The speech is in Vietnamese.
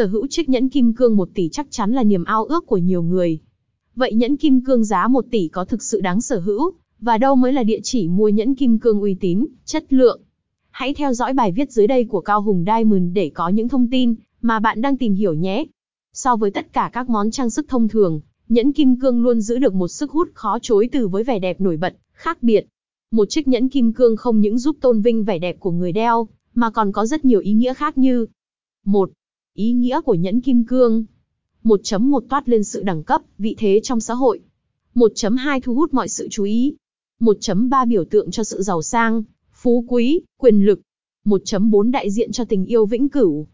sở hữu chiếc nhẫn kim cương 1 tỷ chắc chắn là niềm ao ước của nhiều người. Vậy nhẫn kim cương giá 1 tỷ có thực sự đáng sở hữu, và đâu mới là địa chỉ mua nhẫn kim cương uy tín, chất lượng? Hãy theo dõi bài viết dưới đây của Cao Hùng Diamond để có những thông tin mà bạn đang tìm hiểu nhé. So với tất cả các món trang sức thông thường, nhẫn kim cương luôn giữ được một sức hút khó chối từ với vẻ đẹp nổi bật, khác biệt. Một chiếc nhẫn kim cương không những giúp tôn vinh vẻ đẹp của người đeo, mà còn có rất nhiều ý nghĩa khác như một Ý nghĩa của nhẫn kim cương. 1.1 toát lên sự đẳng cấp, vị thế trong xã hội. 1.2 thu hút mọi sự chú ý. 1.3 biểu tượng cho sự giàu sang, phú quý, quyền lực. 1.4 đại diện cho tình yêu vĩnh cửu.